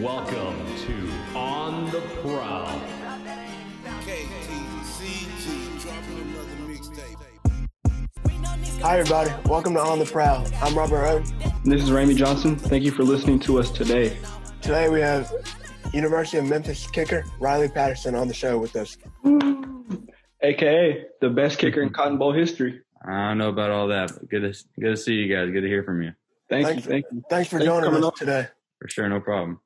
Welcome to On the Prowl. KTCG dropping another mixtape. Hi, everybody. Welcome to On the Prowl. I'm Robert Oden. This is Ramey Johnson. Thank you for listening to us today. Today we have University of Memphis kicker Riley Patterson on the show with us. AKA the best kicker in Cotton Bowl history. I don't know about all that, but good to good to see you guys. Good to hear from you. Thank Thanks. you. Thank you. Thanks for Thanks joining coming us on. today. For sure, no problem.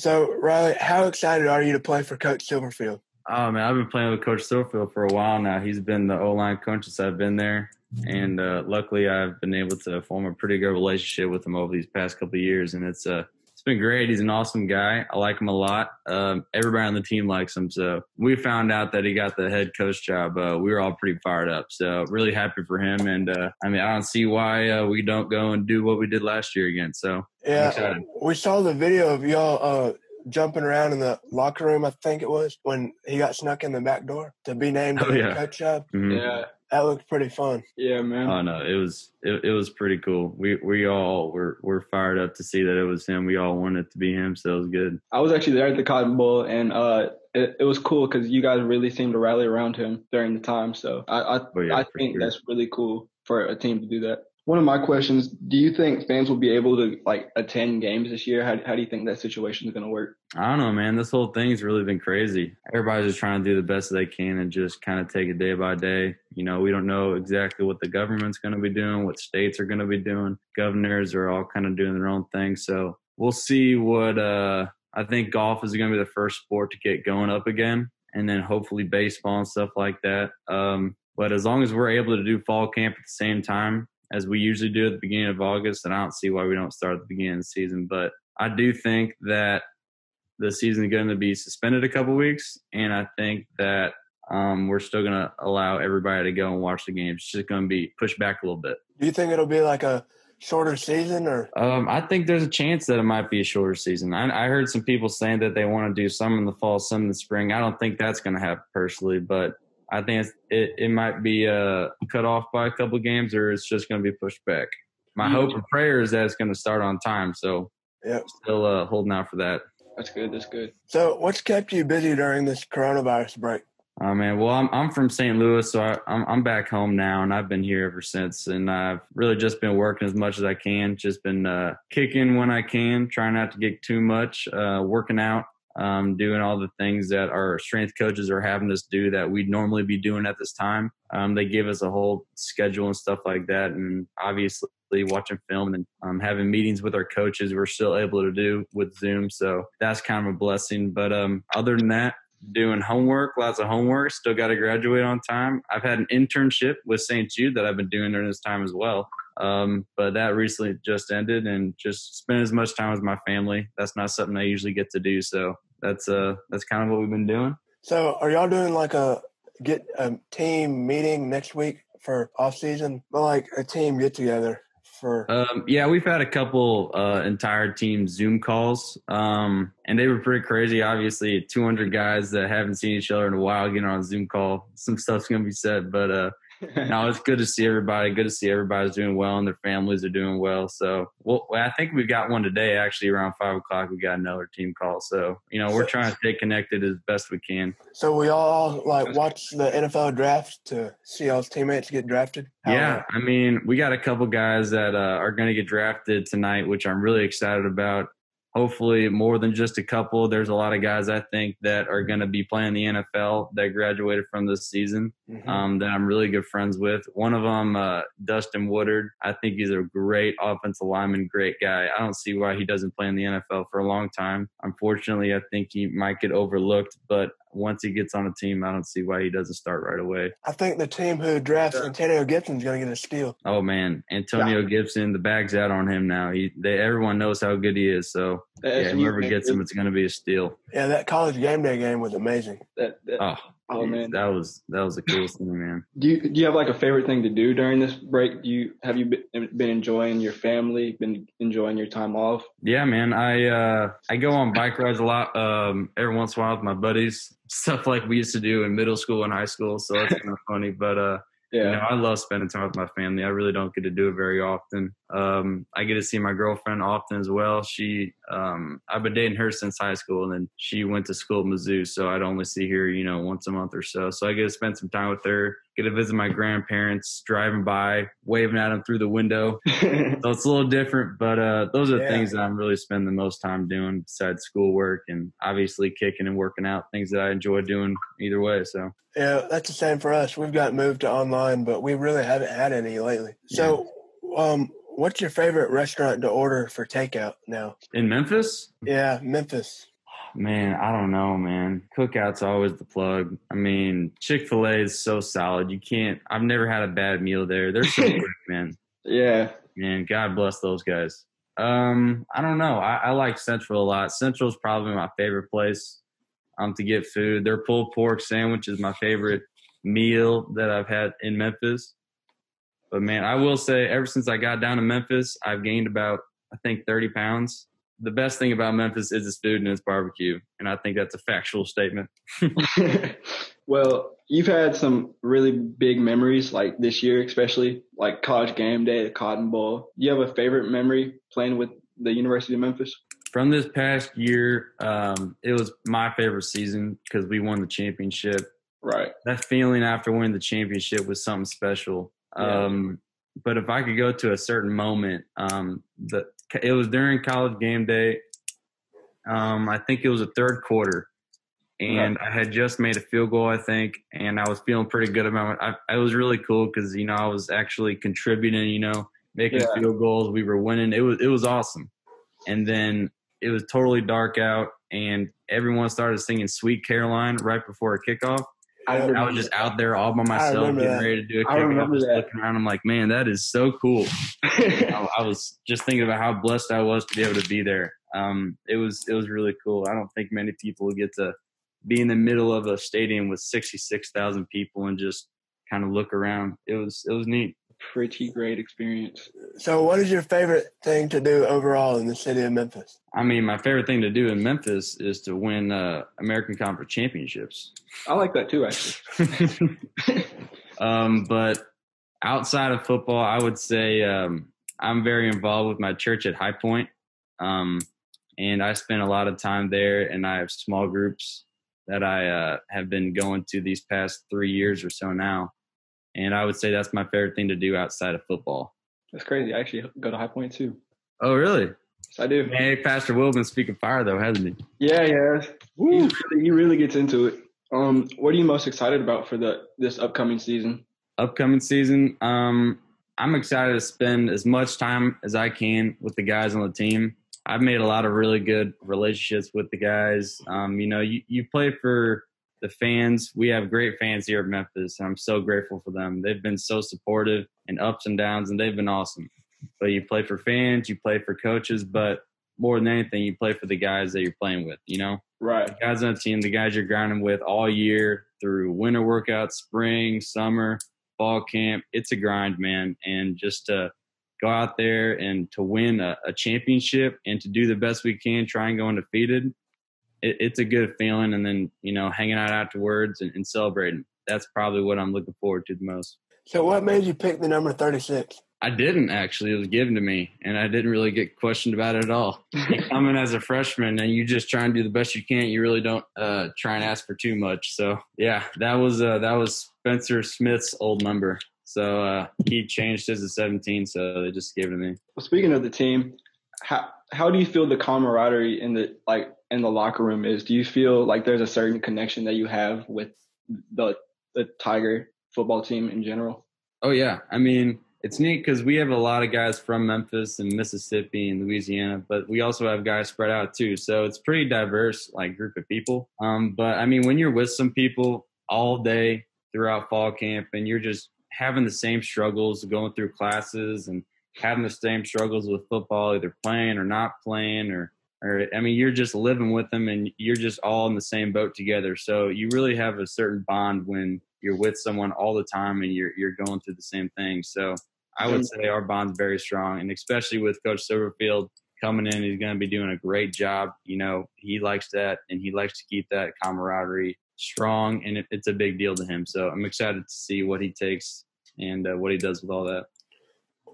So, Riley, how excited are you to play for Coach Silverfield? Oh man, I've been playing with Coach Silverfield for a while now. He's been the O line coach since I've been there, and uh, luckily I've been able to form a pretty good relationship with him over these past couple years, and it's uh it's been great. He's an awesome guy. I like him a lot. Um, everybody on the team likes him. So we found out that he got the head coach job. Uh, we were all pretty fired up. So really happy for him. And uh, I mean, I don't see why uh, we don't go and do what we did last year again. So Yeah, we saw the video of y'all uh, jumping around in the locker room, I think it was, when he got snuck in the back door to be named Oh, yeah. coach job. mhm. Yeah. That looked pretty fun. Yeah, man. Oh no, it was it, it was pretty cool. We we all were were fired up to see that it was him. We all wanted it to be him, so it was good. I was actually there at the Cotton Bowl, and uh, it, it was cool because you guys really seemed to rally around him during the time. So I I, Oh, yeah, I think sure. that's really cool for a team to do that. One of my questions: Do you think fans will be able to like attend games this year? How how do you think that situation is going to work? I don't know, man. This whole thing's really been crazy. Everybody's just trying to do the best they can and just kind of take it day by day. You know, we don't know exactly what the government's going to be doing, what states are going to be doing. Governors are all kind of doing their own thing. So we'll see what. uh I think golf is going to be the first sport to get going up again, and then hopefully baseball and stuff like that. Um, but as long as we're able to do fall camp at the same time as we usually do at the beginning of August, and I don't see why we don't start at the beginning of the season. But I do think that the season is going to be suspended a couple weeks, and I think that um, we're still going to allow everybody to go and watch the games. It's just going to be pushed back a little bit. Do you think it'll be like a shorter season or? Um, I think there's a chance that it might be a shorter season. I, I heard some people saying that they want to do some in the fall, some in the spring. I don't think that's going to happen personally, but I think it's, it it might be uh, cut off by a couple games, or it's just going to be pushed back. My Yeah. hope and prayer is that it's going to start on time. So Yeah. still uh, holding out for that. That's good. That's good. So, what's kept you busy during this coronavirus break? Oh man, well I'm I'm from St. Louis, so I, I'm I'm back home now, and I've been here ever since. And I've really just been working as much as I can, just been uh, kicking when I can, trying not to get too much, uh, working out, um, doing all the things that our strength coaches are having us do that we'd normally be doing at this time. Um, they give us a whole schedule and stuff like that, and obviously watching film and um, having meetings with our coaches, we're still able to do with Zoom. So that's kind of a blessing. But um, other than that doing homework, lots of homework. Still got to graduate on time. I've had an internship with St. Jude that I've been doing during this time as well. Um, but that recently just ended, and just spend as much time with my family. That's not something I usually get to do. So that's uh that's kind of what we've been doing. So, are y'all doing like a get a team meeting next week for off season, but like a team get together for? Um, yeah, we've had a couple uh, entire team Zoom calls, um, and they were pretty crazy. Obviously, 200 guys that haven't seen each other in a while getting on a Zoom call. Some stuff's gonna be said, but uh, no, it's good to see everybody. Good to see everybody's doing well and their families are doing well. So, well, I think we've got one today. Actually, around five o'clock, we got another team call. So, you know, we're trying to stay connected as best we can. So we all like watch the NFL draft to see y'all's teammates get drafted. How- Yeah, I mean, we got a couple guys that uh, are going to get drafted tonight, which I'm really excited about. Hopefully, more than just a couple. There's a lot of guys I think that are going to be playing the NFL that graduated from this season. Mhm. um, that I'm really good friends with. One of them, uh, Dustin Woodard. I think he's a great offensive lineman, great guy. I don't see why he doesn't play in the NFL for a long time. Unfortunately, I think he might get overlooked, but once he gets on a team, I don't see why he doesn't start right away. I think the team who drafts Antonio Gibson is going to get a steal. Oh man, Antonio Gibson, the bag's out on him now. He, they, everyone knows how good he is. So yeah, whoever gets him, it's going to be a steal. Yeah, that college game day game was amazing. That, that, Oh, Oh, man. that was that was the coolest thing, man. Do you do you have like a favorite thing to do during this break? Do you have you been, been enjoying your family? Been enjoying your time off? Yeah, man. I uh I go on bike rides a lot. Um, every once in a while with my buddies, stuff like we used to do in middle school and high school. So it's kind of funny. But uh, Yeah. You know, I love spending time with my family. I really don't get to do it very often. Um, I get to see my girlfriend often as well. She, um, I've been dating her since high school, and then she went to school at Mizzou, so I'd only see her, you know, once a month or so. So I get to spend some time with her. Get to visit my grandparents, driving by, waving at them through the window. So it's a little different, but uh, those are Yeah. things that I'm really spending the most time doing besides schoolwork and obviously kicking and working out. Things that I enjoy doing either way. So Yeah, that's the same for us. We've got moved to online, but we really haven't had any lately. So, um, what's your favorite restaurant to order for takeout now? in Memphis, Yeah, Memphis. Man, I don't know, man. Cookout's always the plug. I mean, Chick fil A is so solid. You can't, I've never had a bad meal there. They're so quick, man. yeah. Man, God bless those guys. Um, I don't know. I, I like Central a lot. Central's probably my favorite place um, to get food. Their pulled pork sandwich is my favorite meal that I've had in Memphis. But man, I will say, ever since I got down to Memphis, I've gained about, I think, 30 pounds. The best thing about Memphis is its food and its barbecue. And I think that's a factual statement. well, you've had some really big memories like this year, especially like college game day, the Cotton Bowl. Do you have a favorite memory playing with the University of Memphis? From this past year, um, it was my favorite season because we won the championship. Right. that feeling after winning the championship was something special. Yeah. Um, but if I could go to a certain moment, um, the it was during college game day. Um, I think it was a third quarter, and I had just made a field goal, I think, and I was feeling pretty good about it. I, it was really cool because you know I was actually contributing, you know, making Yeah. field goals. We were winning. It was it was awesome. And then it was totally dark out, and everyone started singing "Sweet Caroline" right before a kickoff. I I was just out there all by myself, getting that. ready to do a I I remember Just that. looking around, I'm like, man, that is so cool. I, I was just thinking about how blessed I was to be able to be there. Um, it was it was really cool. I don't think many people get to be in the middle of a stadium with 66,000 people and just kind of look around. It was it was neat. Pretty great experience. So, what is your favorite thing to do overall in the city of Memphis? I mean, my favorite thing to do in Memphis is to win uh, American Conference championships. I like that too, actually. um, but outside of football, I would say um, I'm very involved with my church at High Point, um, and I spend a lot of time there. And I have small groups that I uh, have been going to these past three years or so now. And I would say that's my favorite thing to do outside of football. That's crazy. I actually go to High Point too. Oh, really? Yes, I do. Hey, Pastor Will been speaking fire though, hasn't he? Yeah, yeah. He really, he really gets into it. Um, what are you most excited about for the this upcoming season? upcoming season. Um, I'm excited to spend as much time as I can with the guys on the team. I've made a lot of really good relationships with the guys. Um, you know, you, you play for the fans. We have great fans here at Memphis, and I'm so grateful for them. They've been so supportive in ups and downs, and they've been awesome. But you play for fans, you play for coaches, but more than anything, you play for the guys that you're playing with, you know? Right. the guys on the team, the guys you're grinding with all year through winter workouts, spring, summer, fall camp. It's a grind, man. And just to go out there and to win a, a championship and to do the best we can, try and go undefeated, it, it's a good feeling. And then, you know, hanging out afterwards and, and celebrating. That's probably what I'm looking forward to the most. So, what made you pick the number 36? I didn't actually. It was given to me, and I didn't really get questioned about it at all. coming as a freshman, and you just try and do the best you can. You really don't uh, try and ask for too much. So yeah, that was uh, that was Spencer Smith's old number. So uh, he changed his to 17, so they just gave it to me. Well, speaking of the team, how how do you feel the camaraderie in the like in the locker room is? Do you feel like there's a certain connection that you have with the the Tiger football team in general? Oh yeah, I mean it's neat because we have a lot of guys from Memphis and Mississippi and Louisiana, but we also have guys spread out too. So it's pretty diverse, like group of people. Um, but I mean, when you're with some people all day throughout fall camp and you're just having the same struggles, going through classes and having the same struggles with football, either playing or not playing, or or I mean, you're just living with them and you're just all in the same boat together. So you really have a certain bond when you're with someone all the time and you're you're going through the same thing. So I would say our bond's very strong, and especially with Coach Silverfield coming in, he's going to be doing a great job. You know, he likes that, and he likes to keep that camaraderie strong, and it, it's a big deal to him. So I'm excited to see what he takes and uh, what he does with all that.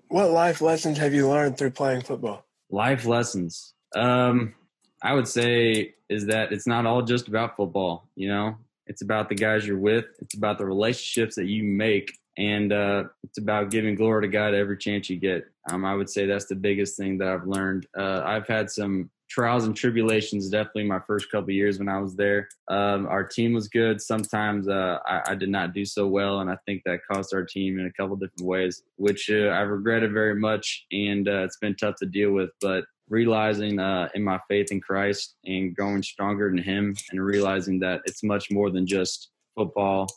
What life lessons have you learned through playing football? Life lessons. Um, I would say is that it's not all just about football. You know, it's about the guys you're with. It's about the relationships that you make, and uh, it's about giving glory to God every chance you get. Um, I would say that's the biggest thing that I've learned. Uh, I've had some trials and tribulations definitely my first couple years when I was there. Um, our team was good. Sometimes uh, I, I, did not do so well, and I think that cost our team in a couple different ways, which uh, I regretted very much, and uh, it's been tough to deal with. But realizing uh, in my faith in Christ and growing stronger in Him, and realizing that it's much more than just football.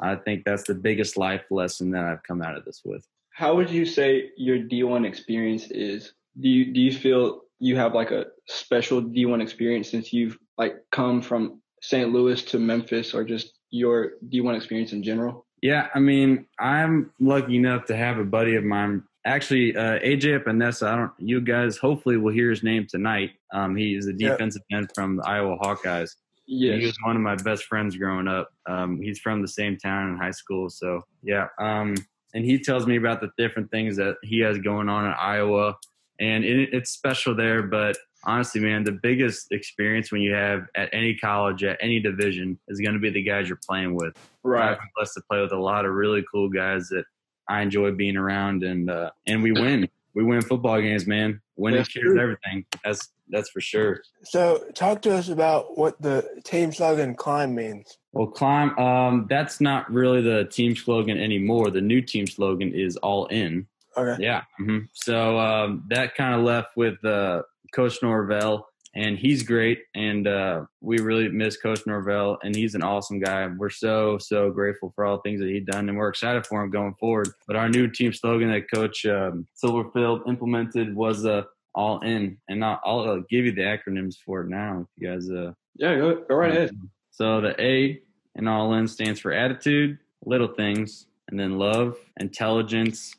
I think that's the biggest life lesson that I've come out of this with. How would you say your D1 experience is? Do you do you feel you have like a special D1 experience since you've like come from St. Louis to Memphis or just your D1 experience in general? Yeah, I mean, I'm lucky enough to have a buddy of mine. Actually, uh, AJ Epenesa, I don't. You guys hopefully will hear his name tonight. Um, he is a defensive yep. end from the Iowa Hawkeyes. Yes. He was one of my best friends growing up. Um, he's from the same town in high school, so yeah. Um, and he tells me about the different things that he has going on in Iowa and it, it's special there. But honestly, man, the biggest experience when you have at any college at any division is going to be the guys you're playing with. Right. I've blessed to play with a lot of really cool guys that I enjoy being around, and uh, and we win. We win football games, man. Winning cures everything. That's that's for sure. So, talk to us about what the team slogan "Climb" means. Well, climb. Um, that's not really the team slogan anymore. The new team slogan is "All In." Okay. Yeah. Mm-hmm. So um, that kind of left with uh, Coach Norvell, and he's great. And uh, we really miss Coach Norvell, and he's an awesome guy. We're so so grateful for all the things that he's done, and we're excited for him going forward. But our new team slogan that Coach um, Silverfield implemented was uh, "All In," and I'll, I'll give you the acronyms for it now. If you guys, uh, yeah, go, go right ahead. So the A in All In stands for attitude, little things, and then love, intelligence,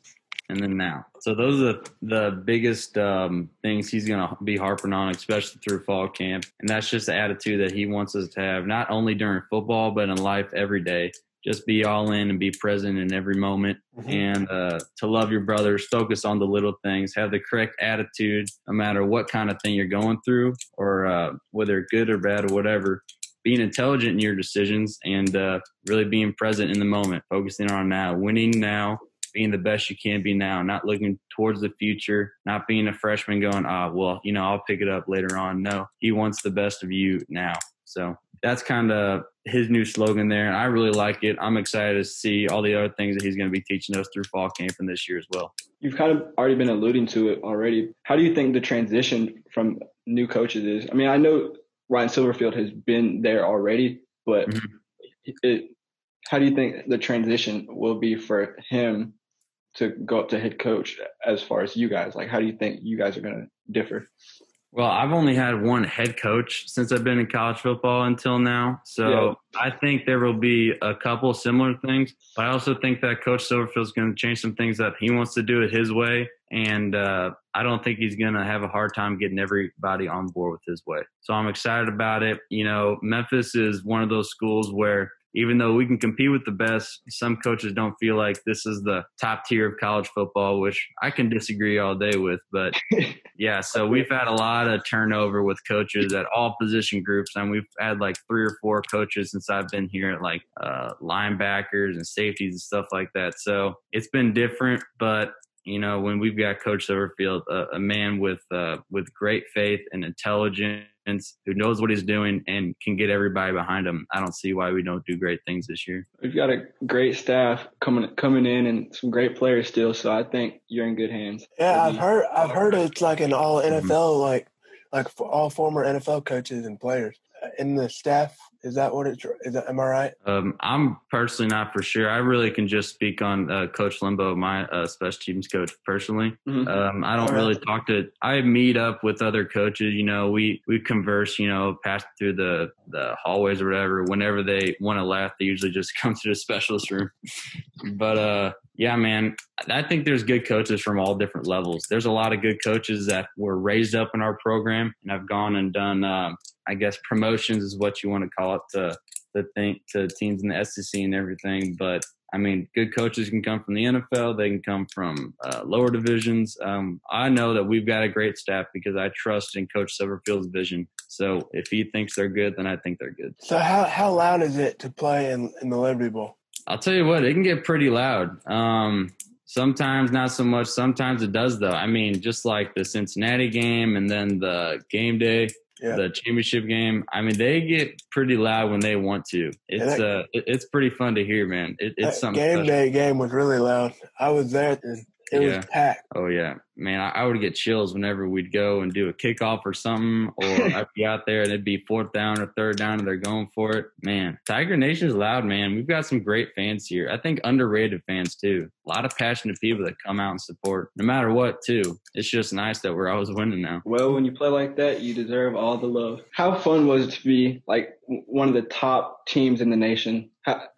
and then now. So those are the biggest um, things he's going to be harping on, especially through fall camp. And that's just the attitude that he wants us to have, not only during football, but in life every day. Just be all in and be present in every moment mm-hmm. and uh, to love your brothers, focus on the little things, have the correct attitude no matter what kind of thing you're going through or uh, whether good or bad or whatever being intelligent in your decisions and uh, really being present in the moment, focusing on now, winning now, being the best you can be now, not looking towards the future, not being a freshman going, ah, well, you know, I'll pick it up later on. No, he wants the best of you now. So that's kind of his new slogan there. And I really like it. I'm excited to see all the other things that he's going to be teaching us through fall camp and this year as well. You've kind of already been alluding to it already. How do you think the transition from new coaches is? I mean, I know Ryan Silverfield has been there already, but mm-hmm. it, how do you think the transition will be for him to go up to head coach as far as you guys? Like, how do you think you guys are going to differ? Well, I've only had one head coach since I've been in college football until now. So yeah. I think there will be a couple similar things. But I also think that Coach Silverfield is going to change some things that he wants to do it his way. And uh, I don't think he's going to have a hard time getting everybody on board with his way. So I'm excited about it. You know, Memphis is one of those schools where even though we can compete with the best, some coaches don't feel like this is the top tier of college football, which I can disagree all day with. But yeah, so we've had a lot of turnover with coaches at all position groups, and we've had like three or four coaches since I've been here, like uh, linebackers and safeties and stuff like that. So it's been different, but you know, when we've got Coach Silverfield, a, a man with uh, with great faith and intelligence who knows what he's doing and can get everybody behind him. I don't see why we don't do great things this year. We've got a great staff coming coming in and some great players still, so I think you're in good hands. Yeah, I've heard I've heard it's like an all NFL mm-hmm. like like all former NFL coaches and players in the staff is that what it's? Is that, am I right? Um, I'm personally not for sure. I really can just speak on uh, Coach Limbo, my uh, special teams coach, personally. Mm-hmm. Um, I don't really talk to. I meet up with other coaches. You know, we we converse. You know, pass through the the hallways or whatever. Whenever they want to laugh, they usually just come to the specialist room. but uh, yeah, man, I think there's good coaches from all different levels. There's a lot of good coaches that were raised up in our program and have gone and done. Uh, I guess promotions is what you want to call it to the thing to teams in the SEC and everything. But I mean, good coaches can come from the NFL. They can come from uh, lower divisions. Um, I know that we've got a great staff because I trust in Coach Silverfield's vision. So if he thinks they're good, then I think they're good. So how how loud is it to play in, in the Liberty Bowl? I'll tell you what, it can get pretty loud. Um, sometimes not so much. Sometimes it does, though. I mean, just like the Cincinnati game and then the game day, Yeah. the championship game. I mean, they get pretty loud when they want to. It's that- uh, it's pretty fun to hear, man. It, it's something. game special. day game was really loud. I was there it Yeah. was packed. Oh yeah, man, I, I would get chills whenever we'd go and do a kickoff or something, or I'd be out there and it'd be fourth down or third down and they're going for it. Man, Tiger Nation's loud, man. We've got some great fans here. I think underrated fans too. A lot of passionate people that come out and support, no matter what. Too. It's just nice that we're always winning now. Well, when you play like that, you deserve all the love. How fun was it to be like one of the top teams in the nation?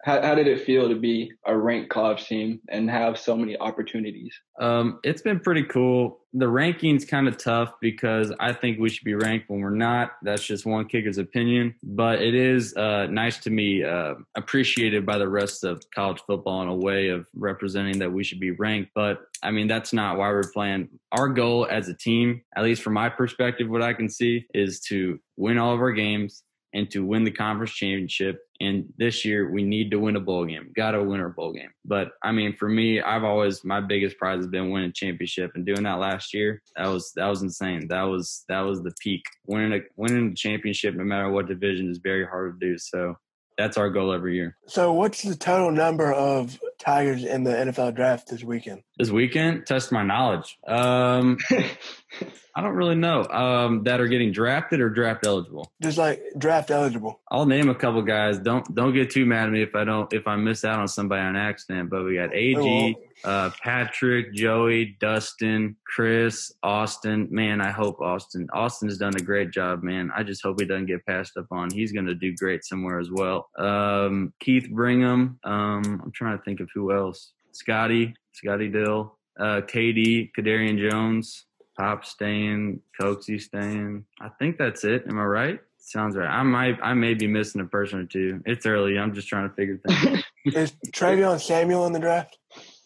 How, how, did it feel to be a ranked college team and have so many opportunities? Um, it's been pretty cool. The ranking's kind of tough because I think we should be ranked when we're not. That's just one kicker's opinion. But it is uh, nice to me, uh, appreciated by the rest of college football in a way of representing that we should be ranked. But I mean, that's not why we're playing. Our goal as a team, at least from my perspective, what I can see is to win all of our games and to win the conference championship. And this year, we need to win a bowl game. Got to win our bowl game. But I mean, for me, I've always my biggest prize has been winning championship, and doing that last year, that was that was insane. That was that was the peak. Winning a winning the championship, no matter what division, is very hard to do. So that's our goal every year. So what's the total number of Tigers in the NFL draft this weekend? This weekend, test my knowledge. Um, I don't really know um, that are getting drafted or draft eligible. Just like draft eligible. I'll name a couple guys. Don't don't get too mad at me if I don't if I miss out on somebody on accident. But we got AG, uh, Patrick, Joey, Dustin, Chris, Austin. Man, I hope Austin. Austin has done a great job, man. I just hope he doesn't get passed up on. He's going to do great somewhere as well. Um, Keith Brigham. Um, I'm trying to think of who else. Scotty, Scotty Dill, uh, KD, Kadarian Jones, Pop staying, Coaxy staying. I think that's it. Am I right? Sounds right. I might, I may be missing a person or two. It's early. I'm just trying to figure things. out. Is Travion Samuel in the draft?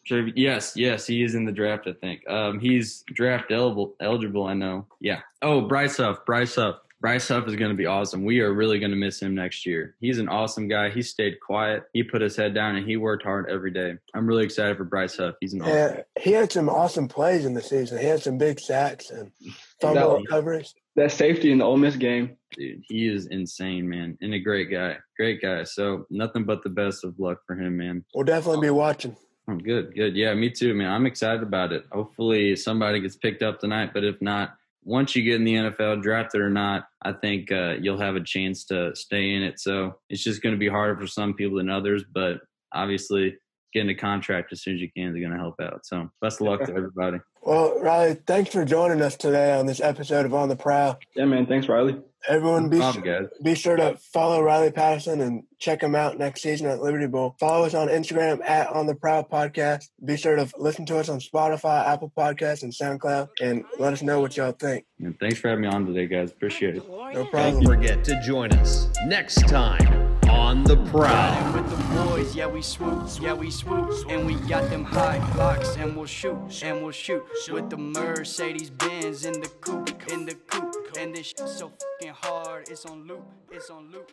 Trav- Yes, yes, he is in the draft. I think um, he's draft eligible. Eligible, I know. Yeah. Oh, Bryce Huff. Bryce Huff. Bryce Huff is going to be awesome. We are really going to miss him next year. He's an awesome guy. He stayed quiet. He put his head down and he worked hard every day. I'm really excited for Bryce Huff. He's an awesome. Yeah, he had some awesome plays in the season. He had some big sacks and fumble That- recoveries. that safety in the Ole Miss game. dude. He is insane, man, and a great guy. Great guy. So nothing but the best of luck for him, man. We'll definitely be watching. Oh, good, good. Yeah, me too, man. I'm excited about it. Hopefully somebody gets picked up tonight, but if not, once you get in the NFL, drafted or not, I think uh, you'll have a chance to stay in it. So it's just going to be harder for some people than others, but obviously getting a contract as soon as you can is going to help out. So best of luck to everybody. Well, Riley, thanks for joining us today on this episode of On the Prowl. Yeah, man. Thanks, Riley. Everyone, be problem, guys. be sure to follow Riley Patterson and check him out next season at Liberty Bowl. Follow us on Instagram at On the Prowl Podcast. Be sure to listen to us on Spotify, Apple Podcasts, and SoundCloud, and let us know what y'all think. And thanks for having me on today, guys. Appreciate it. No problem. Don't forget to join us next time on The Prowl. with the boys, yeah we swoop, yeah we swoop, and we got them high locks, and we'll shoot, and we'll shoot with the Mercedes Benz in the coupe, in the coupe, and this shit so fucking hard, it's on loop, it's on loop.